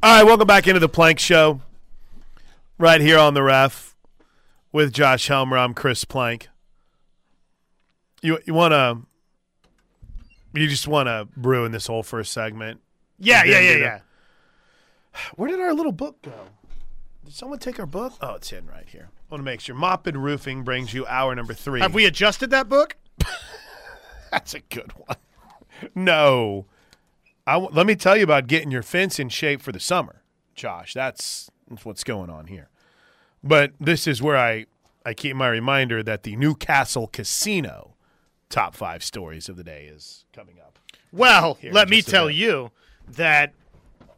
All right, welcome back into the Plank Show. Right here on the ref with Josh Helmer. I'm Chris Plank. You you want to? You just want to ruin this whole first segment? Yeah, yeah, yeah, yeah. Where did our little book go? Did someone take our book? Oh, it's in right here. I want to make sure. Moppin Roofing brings you hour number three. Have we adjusted that book? That's a good one. No. I let me tell you about getting your fence in shape for the summer, Josh. That's, that's what's going on here. But this is where I, I keep my reminder that the Newcastle Casino top five stories of the day is coming up. Well, Here, let me tell you that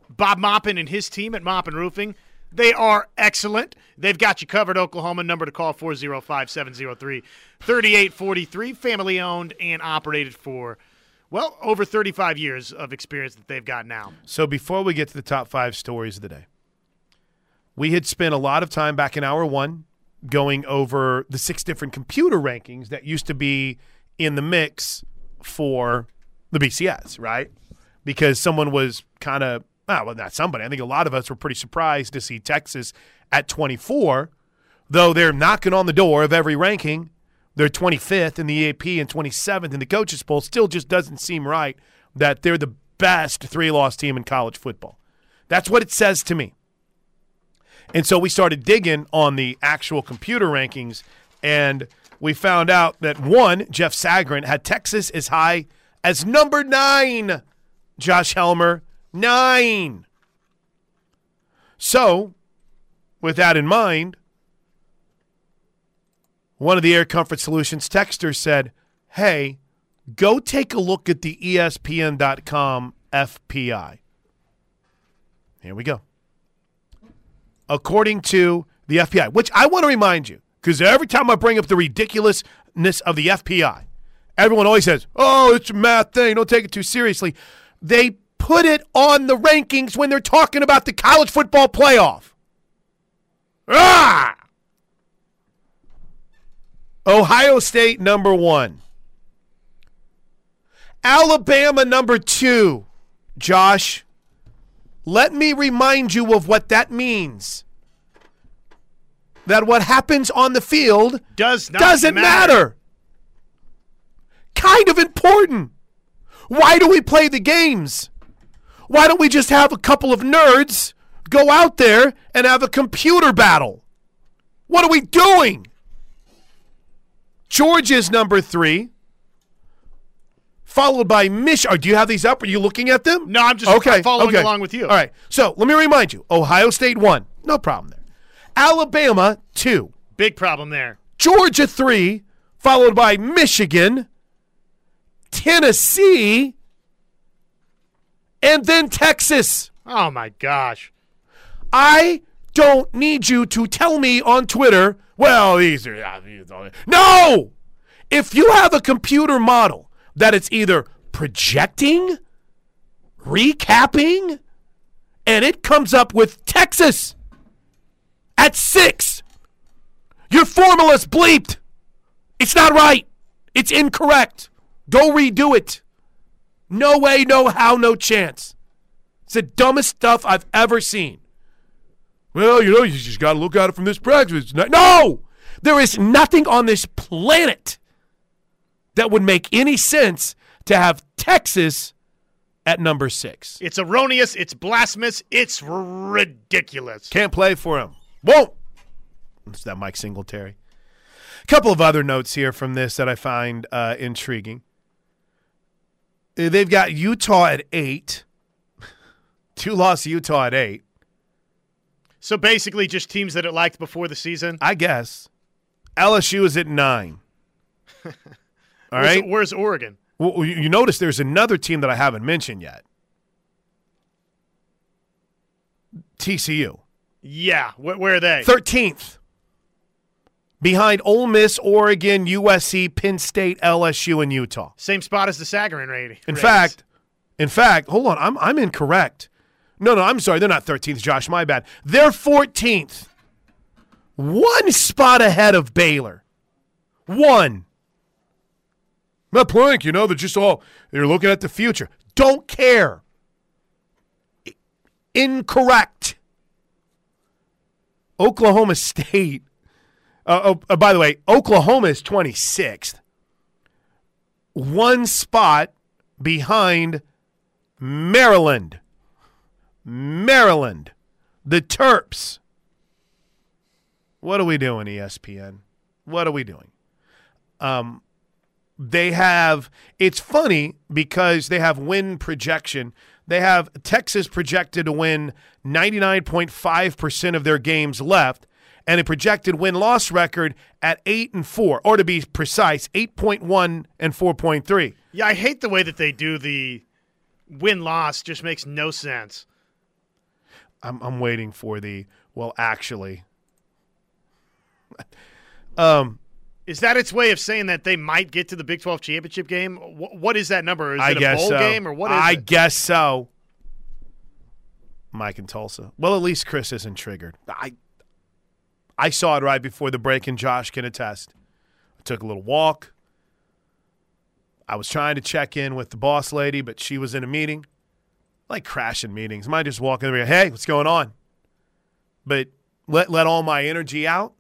Bob Moppin and his team at Moppin Roofing, they are excellent. They've got you covered, Oklahoma. Number to call 405 703 3843. Family owned and operated for, well, over 35 years of experience that they've got now. So before we get to the top five stories of the day, we had spent a lot of time back in hour one going over the six different computer rankings that used to be in the mix for the BCS, right? Because someone was kind of, ah, well, not somebody. I think a lot of us were pretty surprised to see Texas at 24, though they're knocking on the door of every ranking. They're 25th in the AP and 27th in the coaches poll. Still just doesn't seem right that they're the best three loss team in college football. That's what it says to me. And so we started digging on the actual computer rankings, and we found out that one, Jeff Sagarin, had Texas as high as number nine. Josh Helmer, nine. So, with that in mind, one of the Air Comfort Solutions texters said, Hey, go take a look at the ESPN.com FPI. Here we go. According to the FPI, which I want to remind you, because every time I bring up the ridiculousness of the FPI, everyone always says, oh, it's a math thing. Don't take it too seriously. They put it on the rankings when they're talking about the college football playoff. Ah! Ohio State number one. Alabama number two. Josh, let me remind you of what that means. That what happens on the field Does not doesn't matter. matter. Kind of important. Why do we play the games? Why don't we just have a couple of nerds go out there and have a computer battle? What are we doing? Georgia's number three, followed by Michigan. Oh, do you have these up? Are you looking at them? No, I'm just okay, following okay. along with you. All right. So let me remind you: Ohio State one, no problem there. Alabama two, Big problem there. Georgia three, followed by Michigan, Tennessee, and then Texas. Oh, my gosh. I don't need you to tell me on Twitter, well, these are. yeah, these are-" No! If you have a computer model that it's either projecting, recapping, and it comes up with Texas at six, your formula's bleeped. It's not right. It's incorrect. Go redo it. No way, no how, no chance. It's the dumbest stuff I've ever seen. Well, you know, you just got to look at it from this perspective. No! There is nothing on this planet that would make any sense to have Texas at number six. It's erroneous. It's blasphemous. It's ridiculous. Can't play for him. Won't. It's that Mike Singletary. A couple of other notes here from this that I find uh, intriguing. Uh, They've got Utah at eight. Two loss Utah at eight. So basically, just teams that it liked before the season. I guess. LSU is at nine. All Where's, right. where's Oregon? Well, you notice there's another team that I haven't mentioned yet. TCU. Yeah, wh- where are they? 13th. Behind Ole Miss, Oregon, USC, Penn State, LSU, and Utah. Same spot as the Sagarin rating. In fact, in fact, hold on, I'm I'm incorrect. No, no, I'm sorry, they're not 13th, Josh, my bad. They're 14th. One spot ahead of Baylor. One. Not Plank, you know, they're just all they're looking at the future. Don't care. Incorrect. Oklahoma State. Uh, oh, uh, by the way, Oklahoma is 26th. One spot behind Maryland. Maryland. The Terps. What are we doing, ESPN? What are we doing? Um, they have, it's funny because they have win projection. They have Texas projected to win 99.5% of their games left and a projected win loss record at 8 and 4, or to be precise, 8.1 and 4.3. Yeah, I hate the way that they do the win loss, just makes no sense. I'm, I'm waiting for the, well, actually. um, is that its way of saying that they might get to the Big 12 championship game? what, what is that number? Is I it a bowl so. game or what is I it? guess so. Mike and Tulsa. Well, at least Chris isn't triggered. I I saw it right before the break, and Josh can attest. I took a little walk. I was trying to check in with the boss lady, but she was in a meeting. Like crashing meetings. I just walking over? Hey, what's going on? But let let all my energy out.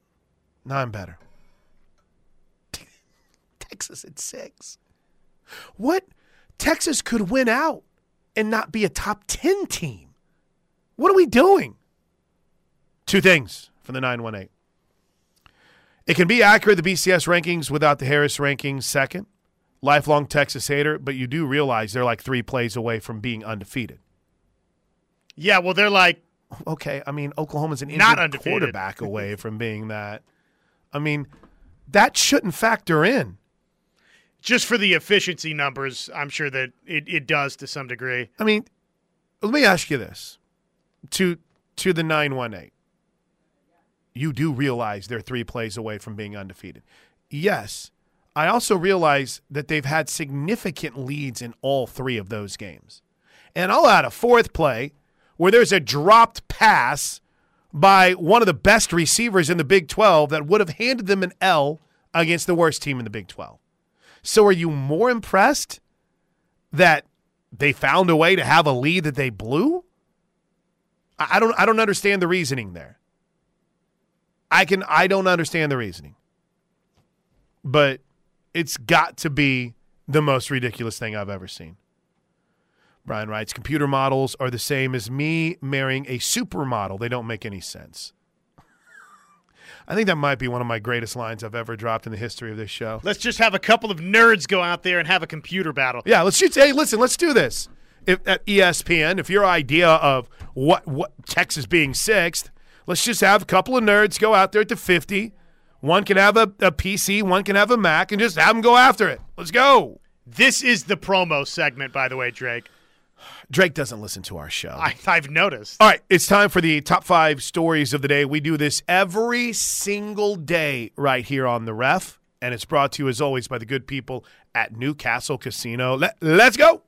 Now I'm better. Texas at six. What? Texas could win out and not be a top 10 team. What are we doing? Two things from the 918. It can be accurate, the BCS rankings, without the Harris rankings second. Lifelong Texas hater, but you do realize they're like three plays away from being undefeated. Yeah, well, they're like, Okay, I mean, Oklahoma's an Not undefeated. quarterback away from being that. I mean, that shouldn't factor in. just for the efficiency numbers, I'm sure that it, it does to some degree. I mean, let me ask you this: to to the nine one eight, you do realize they're three plays away from being undefeated. Yes, I also realize that they've had significant leads in all three of those games, and I'll add a fourth play where there's a dropped pass by one of the best receivers in the Big Twelve that would have handed them an L against the worst team in the Big Twelve. So, are you more impressed that they found a way to have a lead that they blew? I don't I don't understand the reasoning there. I can I don't understand the reasoning. But it's got to be the most ridiculous thing I've ever seen. Brian writes, computer models are the same as me marrying a supermodel. They don't make any sense. I think that might be one of my greatest lines I've ever dropped in the history of this show. Let's just have a couple of nerds go out there and have a computer battle. Yeah, let's shoot. Hey, listen, let's do this. If at ESPN, if your idea of what what Texas being sixth, let's just have a couple of nerds go out there at the fifty. One can have a, a PC, one can have a Mac, and just have them go after it. Let's go. This is the promo segment, by the way, Drake. Drake doesn't listen to our show. I, I've noticed. All right, it's time for the top five stories of the day. We do this every single day right here on the Ref, and it's brought to you as always by the good people at Newcastle Casino. Let, let's go.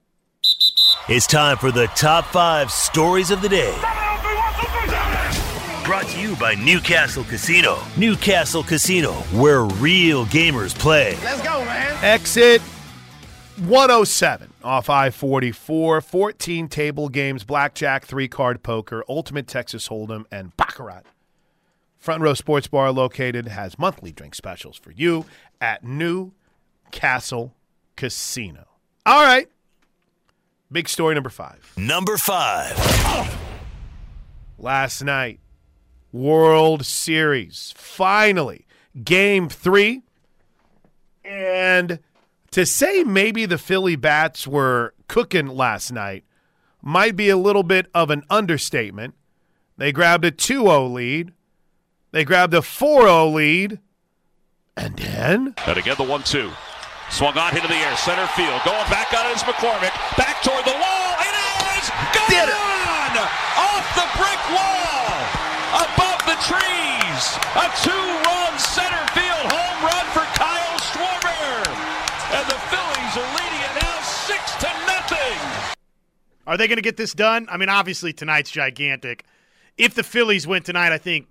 It's time for the top five stories of the day. Brought to you by Newcastle Casino. Newcastle Casino, where real gamers play. Let's go, man. Exit 107 off I 44. 14 table games, blackjack, three card poker, ultimate Texas Hold'em, and Baccarat. Front Row Sports Bar located has monthly drink specials for you at Newcastle Casino. All right. Big story number five. Number five. Last night, World Series. Finally, game three. And to say maybe the Philly Bats were cooking last night might be a little bit of an understatement. They grabbed a 2 0 lead, they grabbed a 4 0 lead, and then. And again, the one-two. Swung on into the air, center field. Going back on it is McCormick. Back toward the wall. It is gone! Did it. Off the brick wall! Above the trees! A two-run center field home run for Kyle Schwarber! And the Phillies are leading it now six to nothing! Are they going to get this done? I mean, obviously, tonight's gigantic. If the Phillies win tonight, I think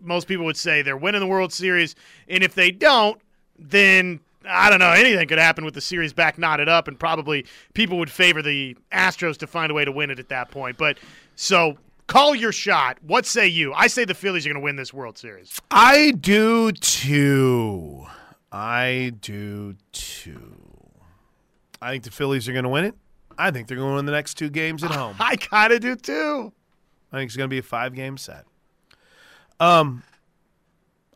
most people would say they're winning the World Series. And if they don't, then I don't know. Anything could happen with the series back knotted up, and probably people would favor the Astros to find a way to win it at that point. But so Call your shot. What say you? I say the Phillies are going to win this World Series. I do too. I do too. I think the Phillies are going to win it. I think they're going to win the next two games at home. I kind of do too. I think it's going to be a five game set. Um,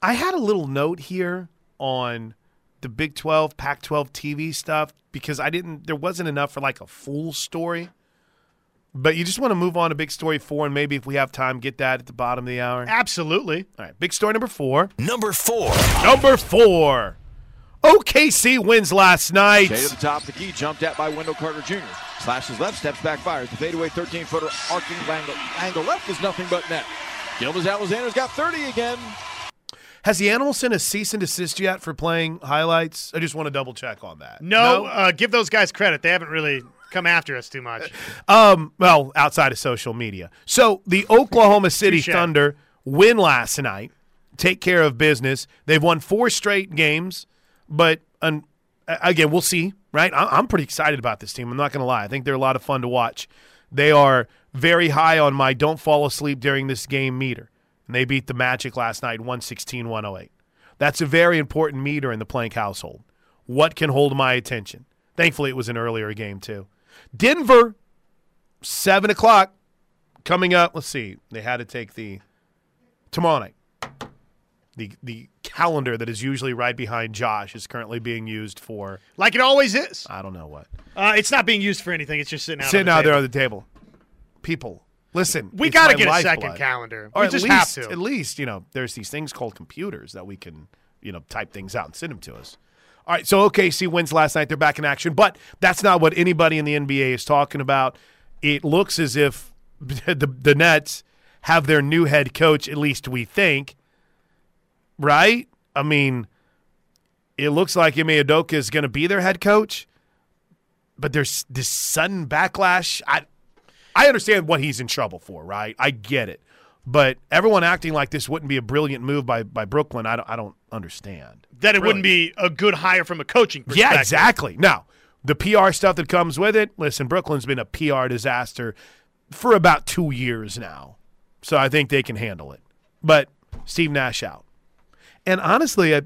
I had a little note here on the Big 12, Pac 12 TV stuff because I didn't, there wasn't enough for like a full story. But you just want to move on to big story four, and maybe if we have time, get that at the bottom of the hour. Absolutely. All right, big story number four. Number four. Number four. OKC wins last night. Shade at the top of the key, jumped at by Wendell Carter Jr. Slashes left, steps back, fires. The fadeaway 13 footer, arcing angle, angle left is nothing but net. Gilgeous-Alexander's got 30 again. Has the animal sent a cease and desist yet for playing highlights? I just want to double check on that. No, Uh, give those guys credit. They haven't really come after us too much. Um, well, outside of social media. So the Oklahoma City. Thunder win last night, take care of business. They've won four straight games, but um, again, we'll see. Right? I- I'm pretty excited about this team. I'm not going to lie. I think they're a lot of fun to watch. They are very high on my don't fall asleep during this game meter. And they beat the Magic last night 116 108. That's a very important meter in the Plank household. What can hold my attention? Thankfully, it was an earlier game, too. Denver, 7 o'clock coming up. Let's see. They had to take the tomorrow night. The, the calendar that is usually right behind Josh is currently being used for like it always is. I don't know what. Uh, it's not being used for anything. It's just sitting out. Sitting on out the there on the table. People, listen. We got to get a lifeblood. second calendar. Or we at just least, have to. at least, you know, there's these things called computers that we can, you know, type things out and send them to us. All right, so OKC wins last night. They're back in action, but that's not what anybody in the NBA is talking about. It looks as if the, the Nets have their new head coach, at least we think, right? I mean, it looks like Ime Udoka is going to be their head coach, but there's this sudden backlash. I, I understand what he's in trouble for, right? I get it. But everyone acting like this wouldn't be a brilliant move by, by Brooklyn, I don't, I don't understand. That it Really. wouldn't be a good hire from a coaching perspective. Yeah, exactly. Now, the PR stuff that comes with it, listen, Brooklyn's been a PR disaster for about two years now. So I think they can handle it. But Steve Nash out. And honestly, I,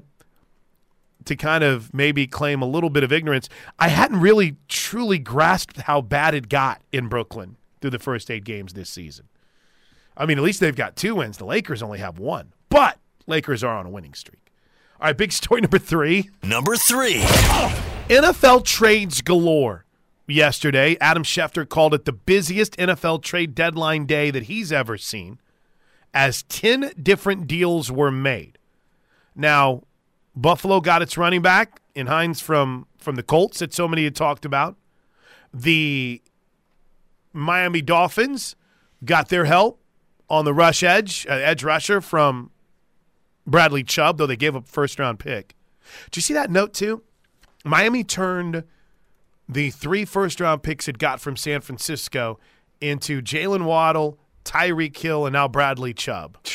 to kind of maybe claim a little bit of ignorance, I hadn't really truly grasped how bad it got in Brooklyn through the first eight games this season. I mean, at least they've got two wins. The Lakers only have one, but Lakers are on a winning streak. All right, big story number three. Number three. NFL trades galore. Yesterday, Adam Schefter called it the busiest NFL trade deadline day that he's ever seen, as 10 different deals were made. Now, Buffalo got its running back in Hines from, from the Colts that so many had talked about. The Miami Dolphins got their help on the rush edge, uh, edge rusher from Bradley Chubb, though they gave up a first round pick. Do you see that note too? Miami turned the three first round picks it got from San Francisco into Jaylen Waddle, Tyreek Hill, and now Bradley Chubb.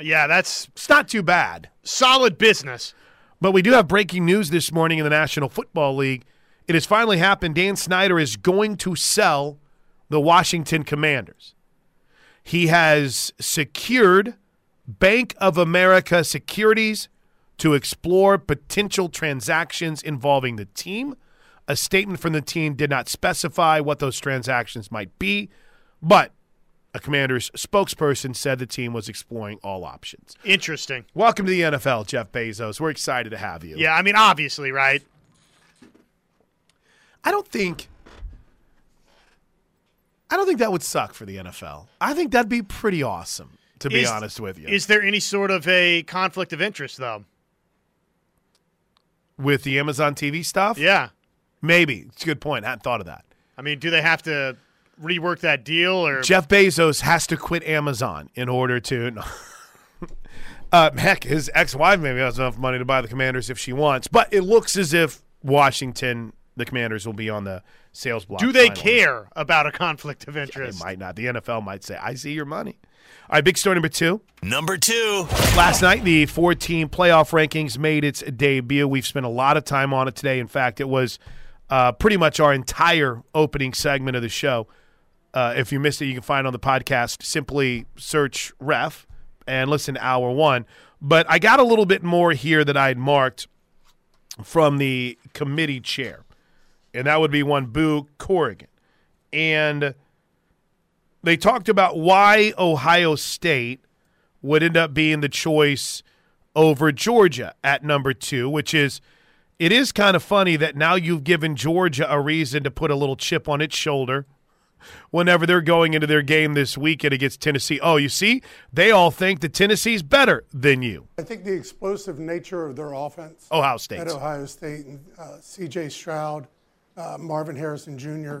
Yeah, that's It's not too bad. solid business. But we do have breaking news this morning in the National Football League. It has finally happened. Dan Snyder is going to sell the Washington Commanders. He has secured Bank of America securities to explore potential transactions involving the team. A statement from the team did not specify what those transactions might be, but a commander's spokesperson said the team was exploring all options. Interesting. Welcome to the NFL, Jeff Bezos. We're excited to have you. Yeah, I mean, obviously, right? I don't think I don't think that would suck for the NFL. I think that'd be pretty awesome, to be Is- honest with you. Is there any sort of a conflict of interest, though? with the Amazon TV stuff? Yeah. Maybe. It's a good point. I hadn't thought of that. I mean, do they have to rework that deal or Jeff Bezos has to quit Amazon in order to. No. uh, heck, his ex-wife maybe has enough money to buy the Commanders if she wants, but it looks as if Washington, the Commanders, will be on the sales block. do they finally. care about a conflict of interest? They might not. The NFL might say, "I see your money." All right, big story number two. Number two. Last night, the four team playoff rankings made its debut. We've spent a lot of time on it today. In fact, it was uh, pretty much our entire opening segment of the show. Uh, if you missed it, you can find it on the podcast. Simply search ref and listen to hour one. But I got a little bit more here that I had marked from the committee chair, and that would be one Boo Corrigan. And they talked about why Ohio State would end up being the choice over Georgia at number two, which is it is kind of funny that now you've given Georgia a reason to put a little chip on its shoulder whenever they're going into their game this weekend against Tennessee. Oh, you see, they all think that Tennessee's better than you. I think the explosive nature of their offense Ohio State. at Ohio State and uh, C.J. Stroud, uh, Marvin Harrison Jr.,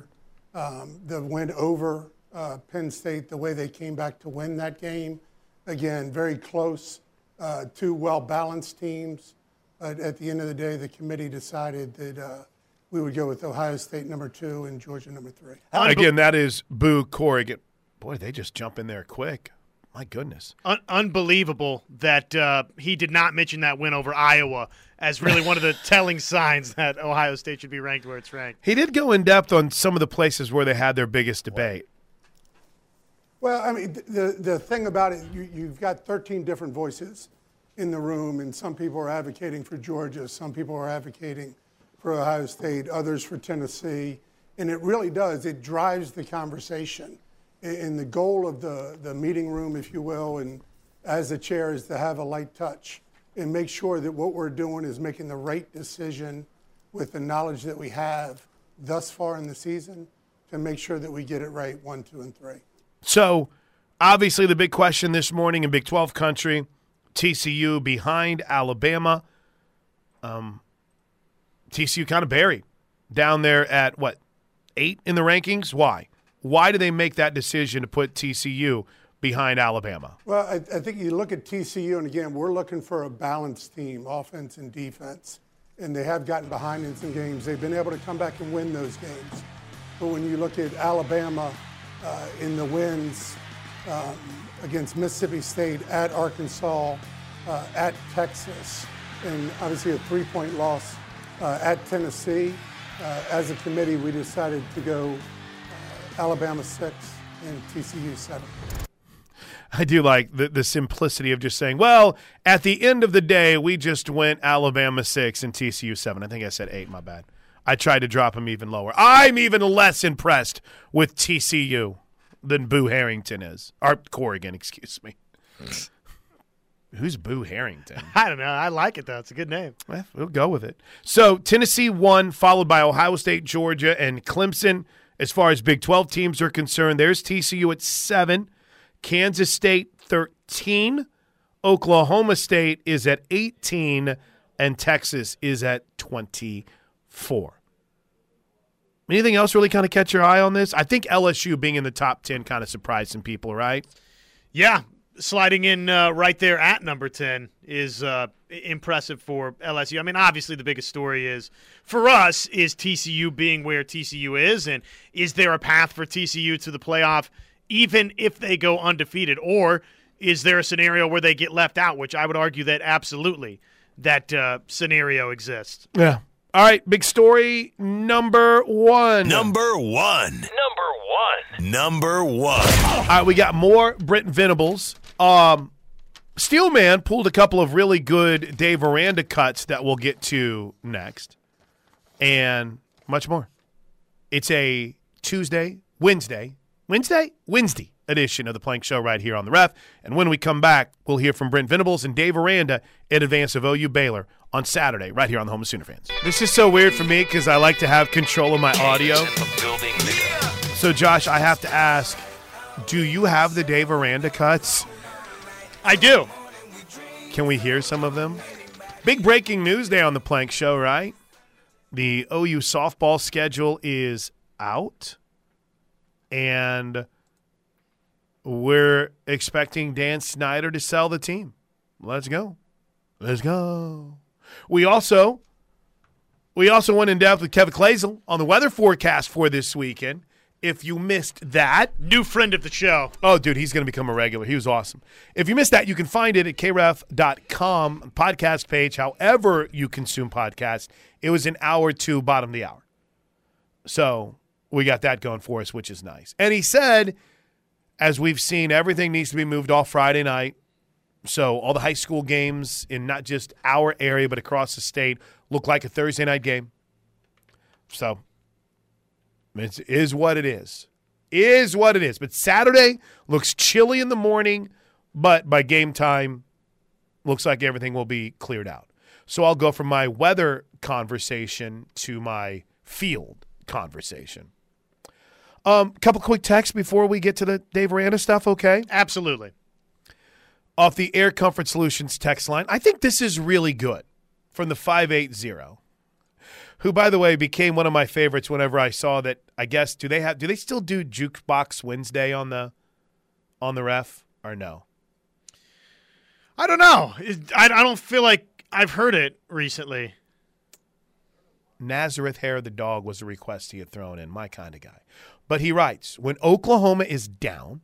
um, the win over uh, Penn State, the way they came back to win that game. Again, very close, uh, two well balanced teams. But at the end of the day, the committee decided that uh, we would go with Ohio State number two and Georgia number three. Again, that is Boo Corrigan. Boy, they just jump in there quick. My goodness. Un- unbelievable that uh, he did not mention that win over Iowa as really one of the telling signs that Ohio State should be ranked where it's ranked. He did go in depth on some of the places where they had their biggest debate. Well, I mean, the, the thing about it, you, you've got 13 different voices in the room, and some people are advocating for Georgia, some people are advocating for Ohio State, others for Tennessee. And it really does, it drives the conversation. And the goal of the, the meeting room, if you will, and as the chair is to have a light touch and make sure that what we're doing is making the right decision with the knowledge that we have thus far in the season to make sure that we get it right one, two, and three. So, obviously, the big question this morning in Big 12 country TCU behind Alabama. Um, TCU kind of buried down there at what, eight in the rankings? Why? Why do they make that decision to put TCU behind Alabama? Well, I, I think you look at TCU, and again, we're looking for a balanced team, offense and defense. And they have gotten behind in some games. They've been able to come back and win those games. But when you look at Alabama uh, in the wins um, against Mississippi State, at Arkansas, uh, at Texas, and obviously a three point loss uh, at Tennessee, uh, as a committee, we decided to go uh, Alabama six and TCU seven. I do like the, the simplicity of just saying, well, at the end of the day, we just went Alabama 6 and TCU 7. I think I said 8, my bad. I tried to drop him even lower. I'm even less impressed with TCU than Boo Harrington is. Or Corrigan, excuse me. Who's Boo Harrington? I don't know. I like it, though. It's a good name. Well, we'll go with it. So Tennessee won, followed by Ohio State, Georgia, and Clemson. As far as Big 12 teams are concerned, there's TCU at seven, Kansas State 13, Oklahoma State is at 18, and Texas is at 24. Anything else really kind of catch your eye on this? I think LSU being in the top 10 kind of surprised some people, right? Yeah, sliding in uh, right there at number 10 is uh, impressive for LSU. I mean, obviously the biggest story is for us is TCU being where TCU is and is there a path for TCU to the playoff even if they go undefeated or is there a scenario where they get left out, which I would argue that absolutely that uh, scenario exists. Yeah. All right, big story number 1. Number one. Number one. Number one. All right, we got more Brent Venables. Um, Steelman pulled a couple of really good Dave Aranda cuts that we'll get to next, and much more. It's a Tuesday, Wednesday, Wednesday, Wednesday edition of the Plank Show right here on the Ref. And when we come back, we'll hear from Brent Venables and Dave Aranda in advance of OU Baylor on Saturday, right here on the Home of Sooner Fans. This is so weird for me because I like to have control of my audio. So, Josh, I have to ask do you have the Dave Aranda cuts? I do. Can we hear some of them? Big breaking news day on the Plank Show, right? The OU softball schedule is out, and we're expecting Dan Snyder to sell the team. Let's go. Let's go. We also we also went in depth with Kevin Kloesel on the weather forecast for this weekend. If you missed that, New friend of the show. Oh, dude, he's going to become a regular. He was awesome. If you missed that, you can find it at kref.com podcast page, however you consume podcasts. It was an hour to bottom of the hour. So we got that going for us, which is nice. And he said, as we've seen, everything needs to be moved off Friday night. So all the high school games in not just our area but across the state look like a Thursday night game. So it is what it is. Is what it is. But Saturday looks chilly in the morning, but by game time, looks like everything will be cleared out. So I'll go from my weather conversation to my field conversation. Um, couple quick texts before we get to the Dave Aranda stuff, okay? Absolutely. Off the Air Comfort Solutions text line. I think this is really good from the 580 who by the way became one of my favorites whenever I saw that I guess do they have do they still do jukebox Wednesday on the on the ref or no? I don't know. I, I don't feel like I've heard it recently. Nazareth Hair the dog was a request he had thrown in, my kind of guy. But he writes when Oklahoma is down,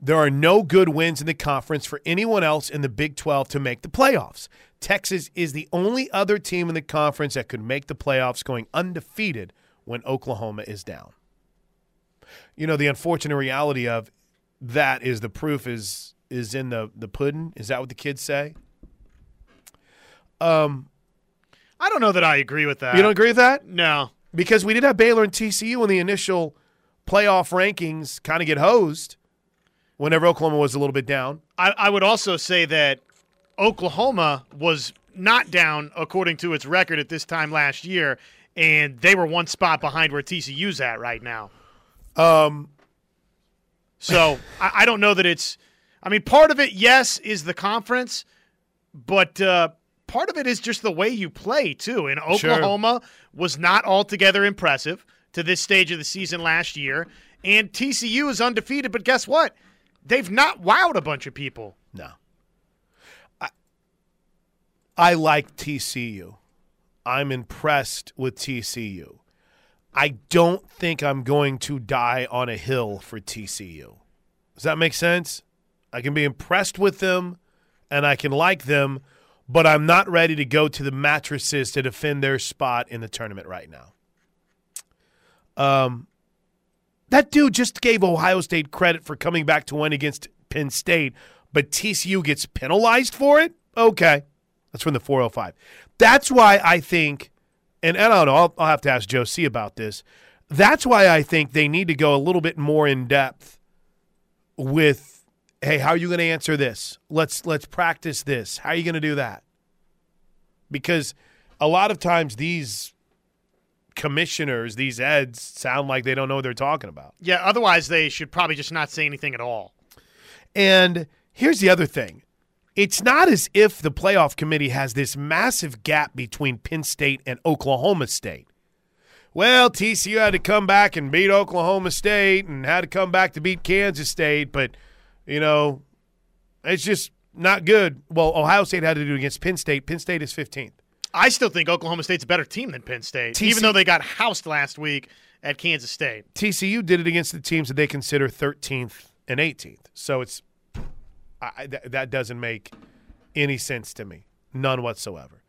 there are no good wins in the conference for anyone else in the Big 12 to make the playoffs. Texas is the only other team in the conference that could make the playoffs going undefeated when Oklahoma is down. You know, the unfortunate reality of that is the proof is is in the the pudding. Is that what the kids say? Um, I don't know that I agree with that. you don't agree with that? No. Because we did have Baylor and TCU in the initial playoff rankings kind of get hosed whenever Oklahoma was a little bit down. I, I would also say that Oklahoma was not down according to its record at this time last year, and they were one spot behind where TCU's at right now. Um, So I, I don't know that it's. I mean, part of it, yes, is the conference, but uh, part of it is just the way you play too. And Sure. Oklahoma was not altogether impressive to this stage of the season last year, and TCU is undefeated. But guess what? They've not wowed a bunch of people. no. I, I like TCU. I'm impressed with TCU. I don't think I'm going to die on a hill for TCU. Does that make sense? I can be impressed with them and I can like them, but I'm not ready to go to the mattresses to defend their spot in the tournament right now. Um, that dude just gave Ohio State credit for coming back to win against Penn State, but TCU gets penalized for it? Okay. That's from the 405. That's why I think, and, and I don't know, I'll, I'll have to ask Joe C about this. That's why I think they need to go a little bit more in depth with, hey, how are you going to answer this? Let's let's practice this. How are you going to do that? Because a lot of times these commissioners, these eds, sound like they don't know what they're talking about. Yeah, otherwise they should probably just not say anything at all. And here's the other thing it's not as if the playoff committee has this massive gap between Penn State and Oklahoma State. Well, TCU had to come back and beat Oklahoma State and had to come back to beat Kansas State, but, you know, it's just not good. Well, Ohio State had to do it against Penn State. Penn State is 15th. I still think Oklahoma State's a better team than Penn State, TC even though they got housed last week at Kansas State. TCU did it against the teams that they consider 13th and 18th. So it's I, that, that doesn't make any sense to me, none whatsoever.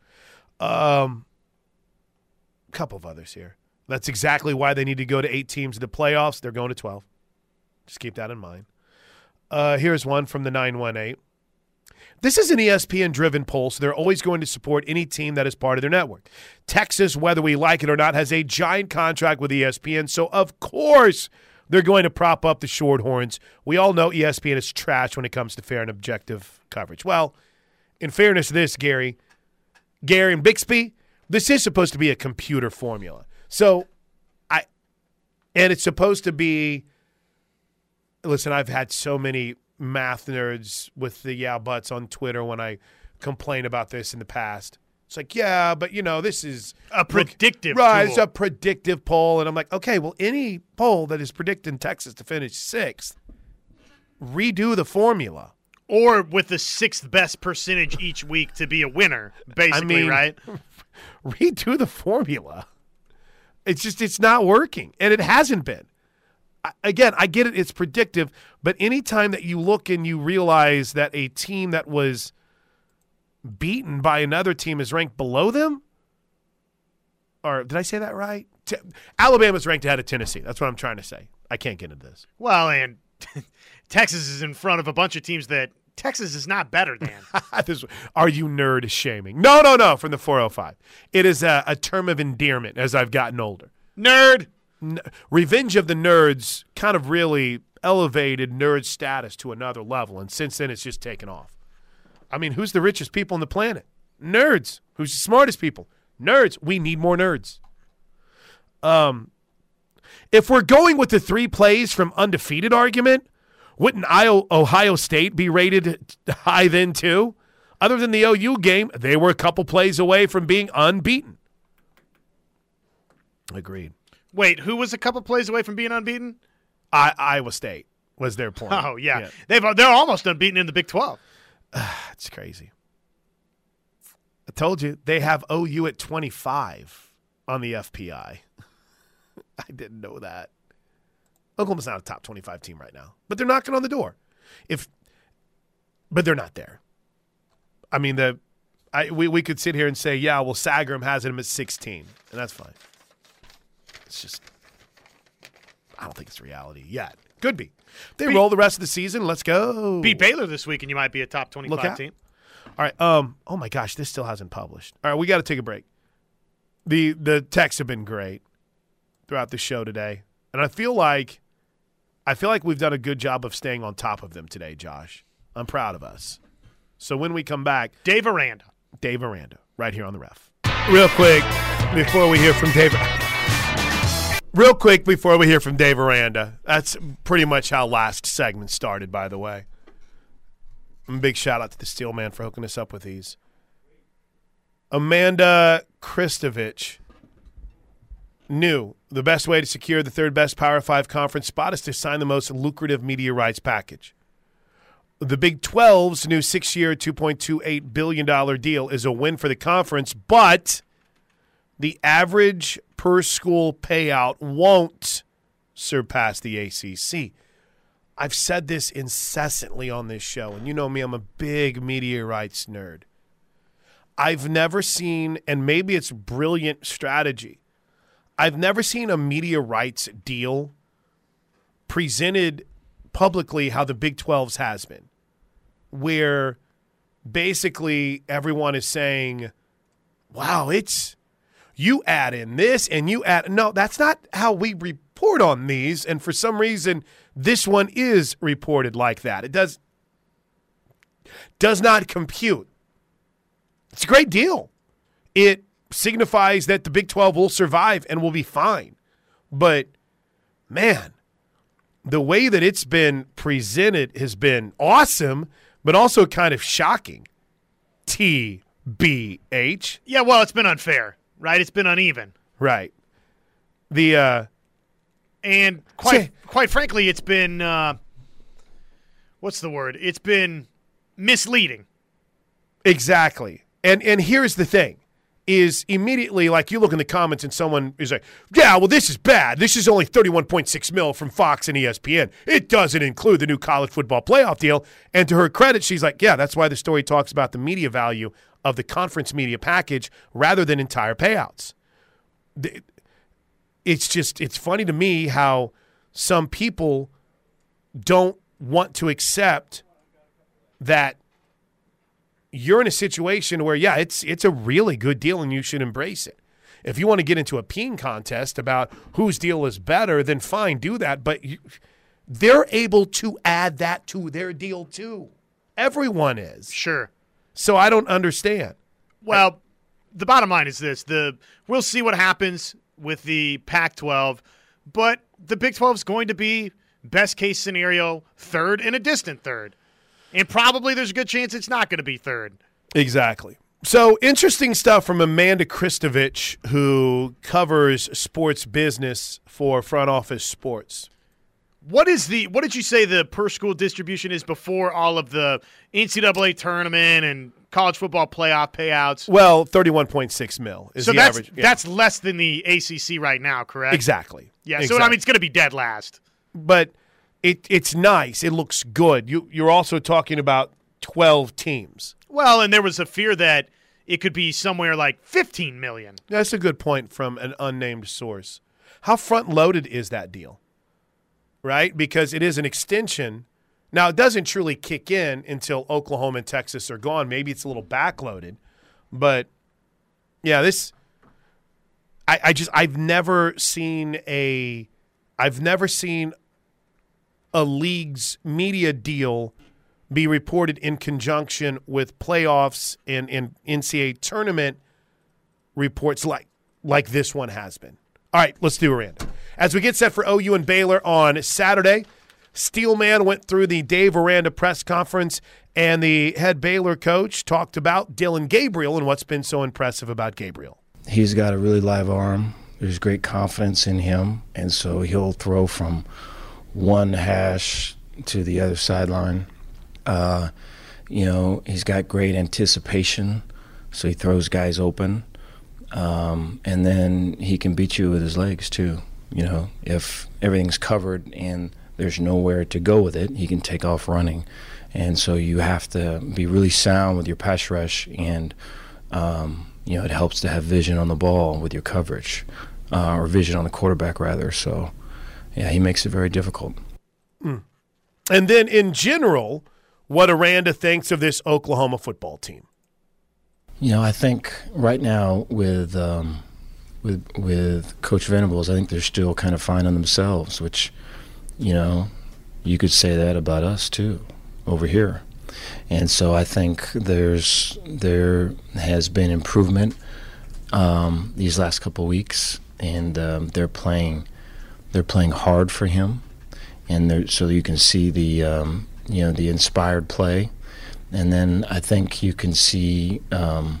Um, couple of others here. That's exactly why they need to go to eight teams in the playoffs. They're going to 12. Just keep that in mind. Uh, here's one from the 918. This is an ESPN driven poll, so they're always going to support any team that is part of their network. Texas, whether we like it or not, has a giant contract with ESPN, so of course they're going to prop up the Shorthorns. We all know ESPN is trash when it comes to fair and objective coverage. Well, in fairness to this, Gary, Gary and Bixby, this is supposed to be a computer formula. So I and it's supposed to be listen, I've had so many math nerds with the yeah buts on Twitter when I complain about this in the past. It's like, yeah, but you know, this is A predictive poll. right? It's a predictive poll, and I'm like, okay, well, any poll that is predicting Texas to finish sixth, redo the formula. Or with the sixth best percentage each week to be a winner, basically, mean- right? redo the formula. It's just it's not working, and it hasn't been. Again, I get it; it's predictive, but anytime that you look and you realize that a team that was beaten by another team is ranked below them, or did I say that right? Te- Alabama's ranked ahead of Tennessee. That's what I'm trying to say. I can't get into this. Well, and Texas is in front of a bunch of teams that Texas is not better than. This- are you nerd shaming? No, no, no. From the 405, it is a, a term of endearment as I've gotten older. Nerd. Revenge of the Nerds kind of really elevated nerd status to another level, and since then it's just taken off. I mean, who's the richest people on the planet? Nerds. Who's the smartest people? Nerds. We need more nerds. Um, if we're going with the three plays from undefeated argument, wouldn't Io- Ohio State be rated high then too? Other than the OU game, they were a couple plays away from being unbeaten. Agreed. Wait, who was a couple plays away from being unbeaten? I- Iowa State was their point. Oh yeah, they've they're almost unbeaten in the Big Twelve. That's crazy. I told you they have OU at 25 on the FPI. I didn't know that. Oklahoma's not a top 25 team right now, but they're knocking on the door. If, but they're not there. I mean, the, I we, we could sit here and say, yeah, well, Sagarin has him at 16, and that's fine. It's just, I don't think it's reality yet. Could be. They roll the rest of the season. Let's go. Beat Baylor this week, and you might be a top Look twenty-five out. team. All right. Um. Oh my gosh, this still hasn't published. All right, we got to take a break. the The texts have been great throughout the show today, and I feel like, I feel like we've done a good job of staying on top of them today, Josh. I'm proud of us. So when we come back, Dave Aranda. Dave Aranda, right here on the ref. Real quick before we hear from Dave. Real quick before we hear from Dave Aranda. That's pretty much how last segment started, by the way. And big shout out to the Steel Man for hooking us up with these. Amanda Christovich knew the best way to secure the third best Power Five conference spot is to sign the most lucrative media rights package. The Big 12's new six year, $2.28 billion deal is a win for the conference, but the average per school payout won't surpass the ACC. I've said this incessantly on this show, and you know me, I'm a big rights nerd. I've never seen, and maybe it's brilliant strategy, I've never seen a media rights deal presented publicly how the Big 12's has been, where basically everyone is saying, wow, it's you add in this and you add no that's not how we report on these. And for some reason this one is reported like that. It does does not compute. It's a great deal. It signifies that the big 12 will survive and will be fine. But man the way that it's been presented has been awesome but also kind of shocking. Tbh Yeah, well, it's been unfair, right? It's been uneven, right the uh and quite Say- quite frankly, it's been uh, what's the word? It's been misleading. Exactly. And and here's the thing is immediately like you look in the comments and someone is like, "Yeah, well this is bad. This is only 31.6 mil from Fox and ESPN. It doesn't include the new college football playoff deal." And to her credit, she's like, "Yeah, that's why the story talks about the media value of the conference media package rather than entire payouts." It's just it's funny to me how some people don't want to accept that you're in a situation where yeah it's it's a really good deal and you should embrace it if you want to get into a peeing contest about whose deal is better then fine do that but you, they're able to add that to their deal too everyone is Sure. So i don't understand Well, the bottom line is this: the we'll see what happens with the Pac-12, but the Big 12 is going to be best case scenario third and a distant third, and probably there's a good chance it's not going to be third. Exactly. So interesting stuff from Amanda Christovich, who covers sports business for Front Office Sports. What is the what did you say the per school distribution is before all of the NCAA tournament and college football playoff payouts? Well, thirty-one point six mil is So the that's average. Yeah. that's less than the ACC right now, correct? exactly. Yeah. So I mean, it's going to be dead last. but it it's nice. It looks good. You you're also talking about twelve teams. Well, and there was a fear that it could be somewhere like 15 million. That's a good point from an unnamed source. How front loaded is that deal? Right? Because it is an extension. Now, it doesn't truly kick in until Oklahoma and Texas are gone. Maybe it's a little backloaded. But yeah, this I, I just I've never seen a I've never seen a league's media deal be reported in conjunction with playoffs and, and NCAA tournament reports like like this one has been. All right, let's do a random. As we get set for OU and Baylor on Saturday, Steelman went through the Dave Aranda press conference, and the head Baylor coach talked about Dillon Gabriel and what's been so impressive about Gabriel. He's got a really live arm. There's great confidence in him, and so he'll throw from one hash to the other sideline. Uh, you know, he's got great anticipation, so he throws guys open. Um, and then he can beat you with his legs too. You know, if everything's covered and there's nowhere to go with it, he can take off running. And so you have to be really sound with your pass rush, and um, you know it helps to have vision on the ball with your coverage, uh, or vision on the quarterback rather. So, yeah, he makes it very difficult. Mm. And then in general, what Aranda thinks of this Oklahoma football team. You know, I think right now with um, with with Coach Venables, I think they're still kind of finding themselves, which you know you could say that about us too over here. And so I think there's there has been improvement um, these last couple weeks, and um, they're playing they're playing hard for him, and so you can see the um, you know the inspired play, and then I think you can see um,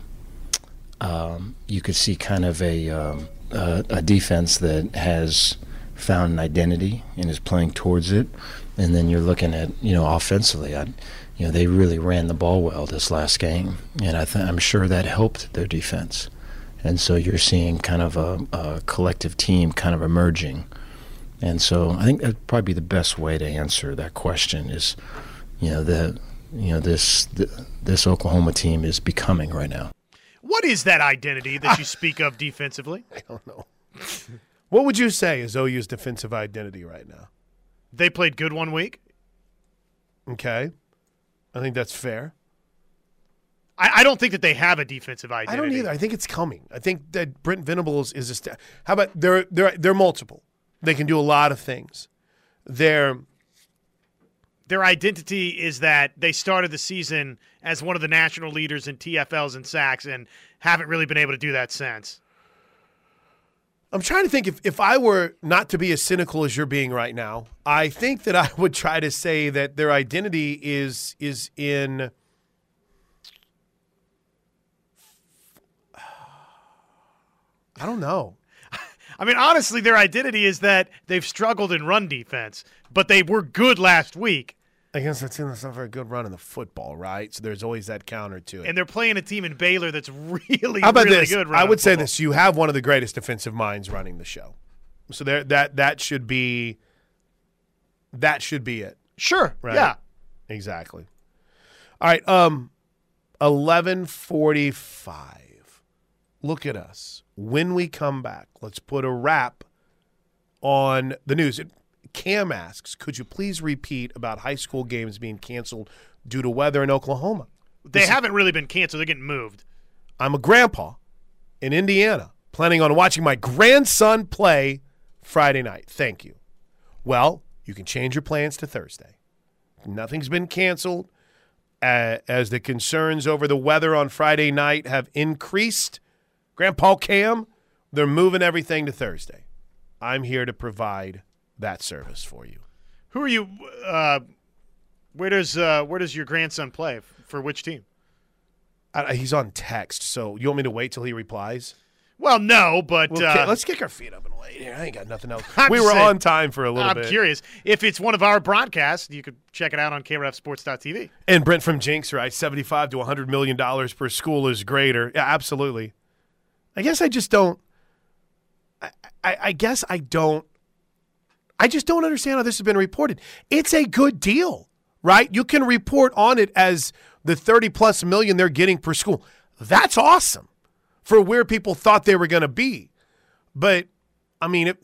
um, you could see kind of a, um, a, a defense that has found an identity and is playing towards it, and then you're looking at you know offensively. I, you know they really ran the ball well this last game, and I th- I'm sure that helped their defense. And so you're seeing kind of a, a collective team kind of emerging. And so I think that'd probably be the best way to answer that question is, you know, the you know this the, this Oklahoma team is becoming right now. What is that identity that you speak of defensively? I don't know. what would you say is OU's defensive identity right now? They played good one week. Okay, I think that's fair. I, I, don't think that they have a defensive identity. I don't either. I think it's coming. I think that Brent Venables is a. St- How about they're they're they're multiple. They can do a lot of things. They're their identity is that they started the season as one of the national leaders in TFLs and sacks and haven't really been able to do that since. I'm trying to think if, if I were not to be as cynical as you're being right now, I think that I would try to say that their identity is is in I don't know. I mean, honestly, their identity is that they've struggled in run defense, but they were good last week. Against a team that's not very good running the football, right? So there's always that counter to it. And they're playing a team in Baylor that's really, How about really this? good. I would say football. this: you have one of the greatest defensive minds running the show, so there that that should be that should be it. Sure. Right. Yeah. Exactly. All right. Um, eleven forty-five. Look at us. When we come back, let's put a wrap on the news. Cam asks, could you please repeat about high school games being canceled due to weather in Oklahoma? They this haven't really been canceled. They're getting moved. I'm a grandpa in Indiana, planning on watching my grandson play Friday night. Thank you. Well, you can change your plans to Thursday. Nothing's been canceled. Uh, as the concerns over the weather on Friday night have increased, Grandpa Cam, they're moving everything to Thursday. I'm here to provide that service for you. Who are you? Uh, where does uh, where does your grandson play? For which team? Uh, he's on text, so you want me to wait till he replies? Well, no, but well, uh, let's kick our feet up and wait here. I ain't got nothing else. I'm we were saying, on time for a little I'm bit. I'm curious if it's one of our broadcasts. You could check it out on KREFSports.tv. And Brent from Jenks, right? Seventy-five to hundred million dollars per school is greater. Yeah, absolutely. I guess I just don't. I, I, I guess I don't I just don't understand how this has been reported. It's a good deal, right? You can report on it as the 30 plus million they're getting per school. That's awesome for where people thought they were going to be. But I mean, it,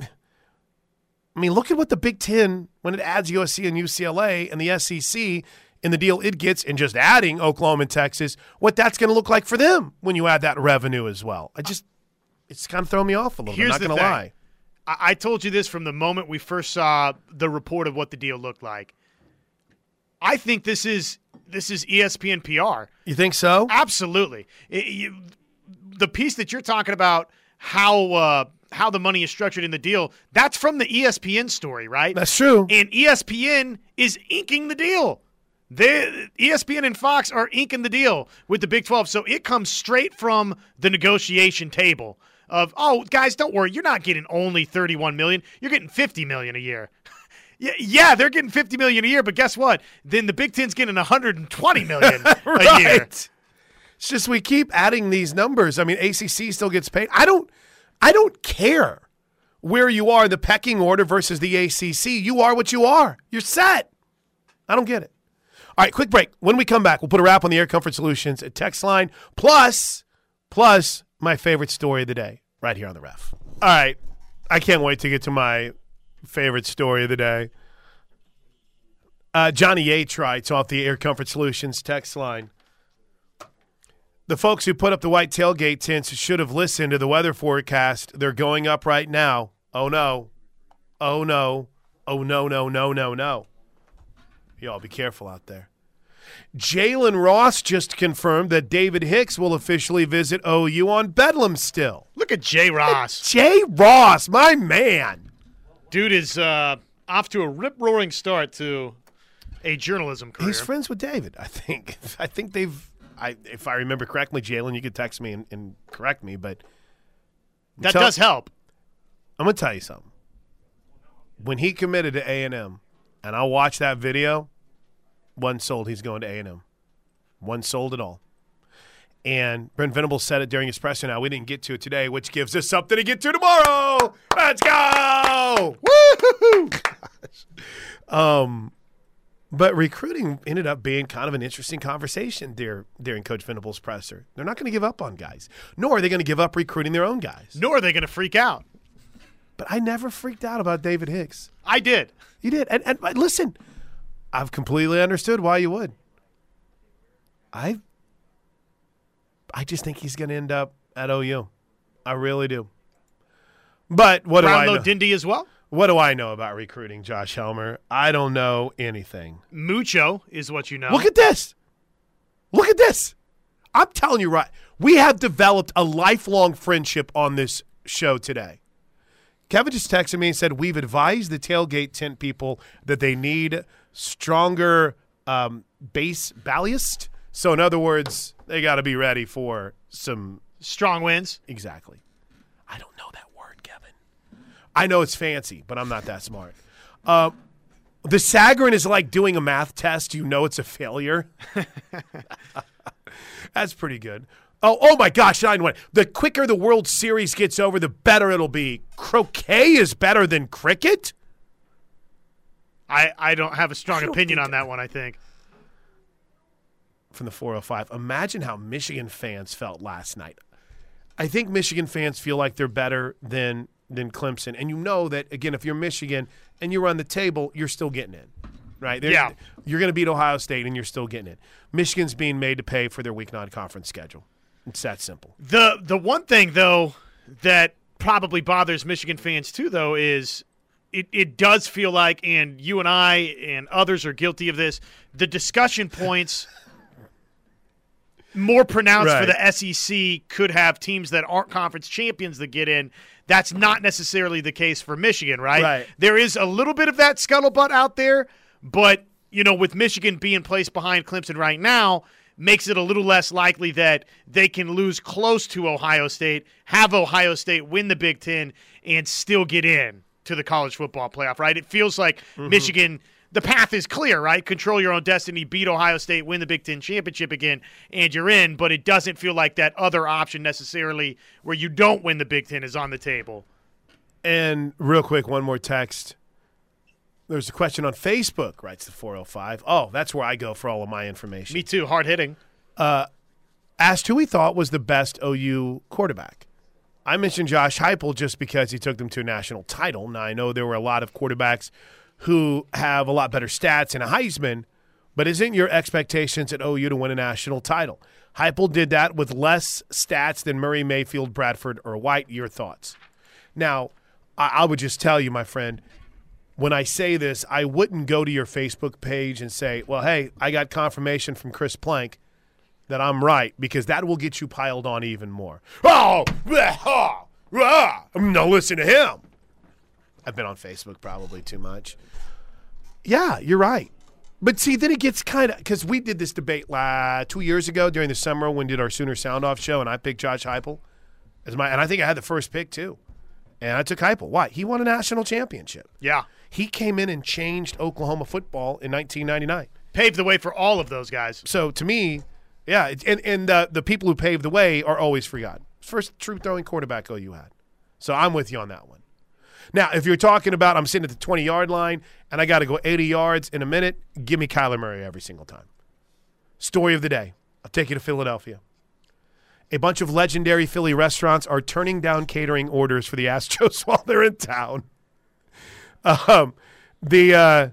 I mean, look at what the Big Ten when it adds USC and UCLA and the SEC in the deal it gets, and just adding Oklahoma and Texas, what that's going to look like for them when you add that revenue as well. I just, it's kind of thrown me off a little. Here's bit. the Not going to lie. I-, I told you this from the moment we first saw the report of what the deal looked like. I think this is this is ESPN PR. You think so? Absolutely. It- you- the piece that you're talking about, how uh, how the money is structured in the deal, that's from the ESPN story, right? That's true. And ESPN is inking the deal. They, ESPN and Fox are inking the deal with the Big 12. So it comes straight from the negotiation table of, oh, guys, don't worry. You're not getting only 31 million. You're getting 50 million a year. Yeah, yeah, they're getting 50 million a year, but guess what? Then the Big Ten's getting 120 million a year. It's just we keep adding these numbers. I mean, ACC still gets paid. I don't, I don't care where you are in the pecking order versus the ACC. You are what you are. You're set. I don't get it. All right, quick break. When we come back, we'll put a wrap on the Air Comfort Solutions at text line plus, plus my favorite story of the day right here on the ref. All right, I can't wait to get to my favorite story of the day. Uh, Johnny Yates writes off the Air Comfort Solutions text line. The folks who put up the white tailgate tents should have listened to the weather forecast. They're going up right now. Oh no. Oh no. Oh no, no, no, no, no. Y'all be careful out there. Jalen Ross just confirmed that David Hicks will officially visit OU on Bedlam still. Look at Jay Ross. Jay Ross, my man. Dude is uh, off to a rip roaring start to a journalism career. He's friends with David, I think. I think they've I if I remember correctly, Jalen, you could text me and, and correct me, but that tell- does help. I'm gonna tell you something. When he committed to A and M, and I watched that video, one sold he's going to A and M, one sold at all. And Brent Venables said it during his presser. Now we didn't get to it today, which gives us something to get to tomorrow. Let's go! Woo! um, but recruiting ended up being kind of an interesting conversation there during Coach Venables' presser. They're not going to give up on guys, nor are they going to give up recruiting their own guys. Nor are they going to freak out. But I never freaked out about David Hicks. I did. You did. And, and listen, I've completely understood why you would. I I just think he's going to end up at OU. I really do. But what do I know? Dindy as well. what do I know about recruiting Josh Helmer? I don't know anything. Mucho is what you know. Look at this. Look at this. I'm telling you right. We have developed a lifelong friendship on this show today. Kevin just texted me and said, We've advised the tailgate tent people that they need stronger um, base ballast. So, in other words, they got to be ready for some. Strong winds. Exactly. I don't know that word, Kevin. I know it's fancy, but I'm not that smart. Uh, the Sagarin is like doing a math test. You know it's a failure. That's pretty good. Oh, oh my gosh! I know The quicker the World Series gets over, the better it'll be. Croquet is better than cricket. I, I don't have a strong opinion on that one, I think. From the 405. Imagine how Michigan fans felt last night. I think Michigan fans feel like they're better than than Clemson, and you know that again. If you're Michigan and you run the table, you're still getting in, right? They're- Yeah. you're going to beat Ohio State, and you're still getting in. Michigan's being made to pay for their week nine conference schedule. It's that simple. The the one thing though that probably bothers Michigan fans too though is it, it does feel like and you and I and others are guilty of this, the discussion points more pronounced for the SEC could have teams that aren't conference champions that get in. That's not necessarily the case for Michigan, right? Right. There is a little bit of that scuttlebutt out there, but you know, with Michigan being placed behind Clemson right now, makes it a little less likely that they can lose close to Ohio State, have Ohio State win the Big Ten, and still get in to the college football playoff, right? It feels like mm-hmm. Michigan the path is clear, right? Control your own destiny, beat Ohio State, win the Big Ten championship again, and you're in. But it doesn't feel like that other option necessarily where you don't win the Big Ten is on the table. And real quick, one more text. There's a question on Facebook, writes the 405. Oh, that's where I go for all of my information. Me too, hard hitting. Uh, asked who he thought was the best OU quarterback. I mentioned Josh Heupel just because he took them to a national title. Now I know there were a lot of quarterbacks who have a lot better stats in a Heisman, but isn't your expectations at OU to win a national title? Heupel did that with less stats than Murray, Mayfield, Bradford, or White. Your thoughts? Now, I would just tell you, my friend, when I say this, I wouldn't go to your Facebook page and say, well, hey, I got confirmation from Chris Plank that I'm right, because that will get you piled on even more. Oh, to listen to him. I've been on Facebook probably too much. Yeah, you're right. But see, then it gets kind of because we did this debate la, two years ago during the summer when we did our Sooner Sound Off show, and I picked Josh Heupel as my, and I think I had the first pick too, and I took Heupel. Why? He won a national championship. Yeah. He came in and changed Oklahoma football in 1999. Paved the way for all of those guys. So to me, yeah, and and the the people who paved the way are always forgotten. First true throwing quarterback OU had. So I'm with you on that one. Now, if you're talking about I'm sitting at the 20 yard line and I got to go 80 yards in a minute, give me Kyler Murray every single time. Story of the day. I'll take you to Philadelphia. A bunch of legendary Philly restaurants are turning down catering orders for the Astros while they're in town. Um, the uh,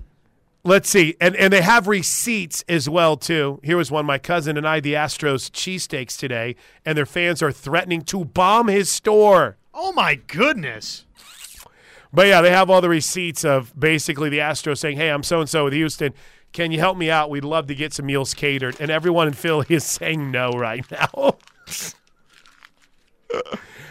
let's see, and and they have receipts as well too. Here was one. My cousin and I, the Astros cheesesteaks today, and their fans are threatening to bomb his store. Oh my goodness. But yeah, they have all the receipts of basically the Astros saying, "Hey, I'm so and so with Houston. Can you help me out? We'd love to get some meals catered." And everyone in Philly is saying no right now.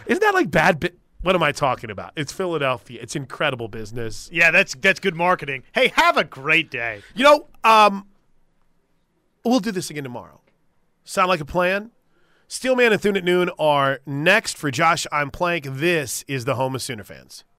Isn't that like bad? Bi- what am I talking about? It's Philadelphia. It's incredible business. Yeah, that's that's good marketing. Hey, have a great day. You know, um, we'll do this again tomorrow. Sound like a plan? Steelman and Thune at noon are next for Josh. I'm Plank. This is the home of Sooner fans.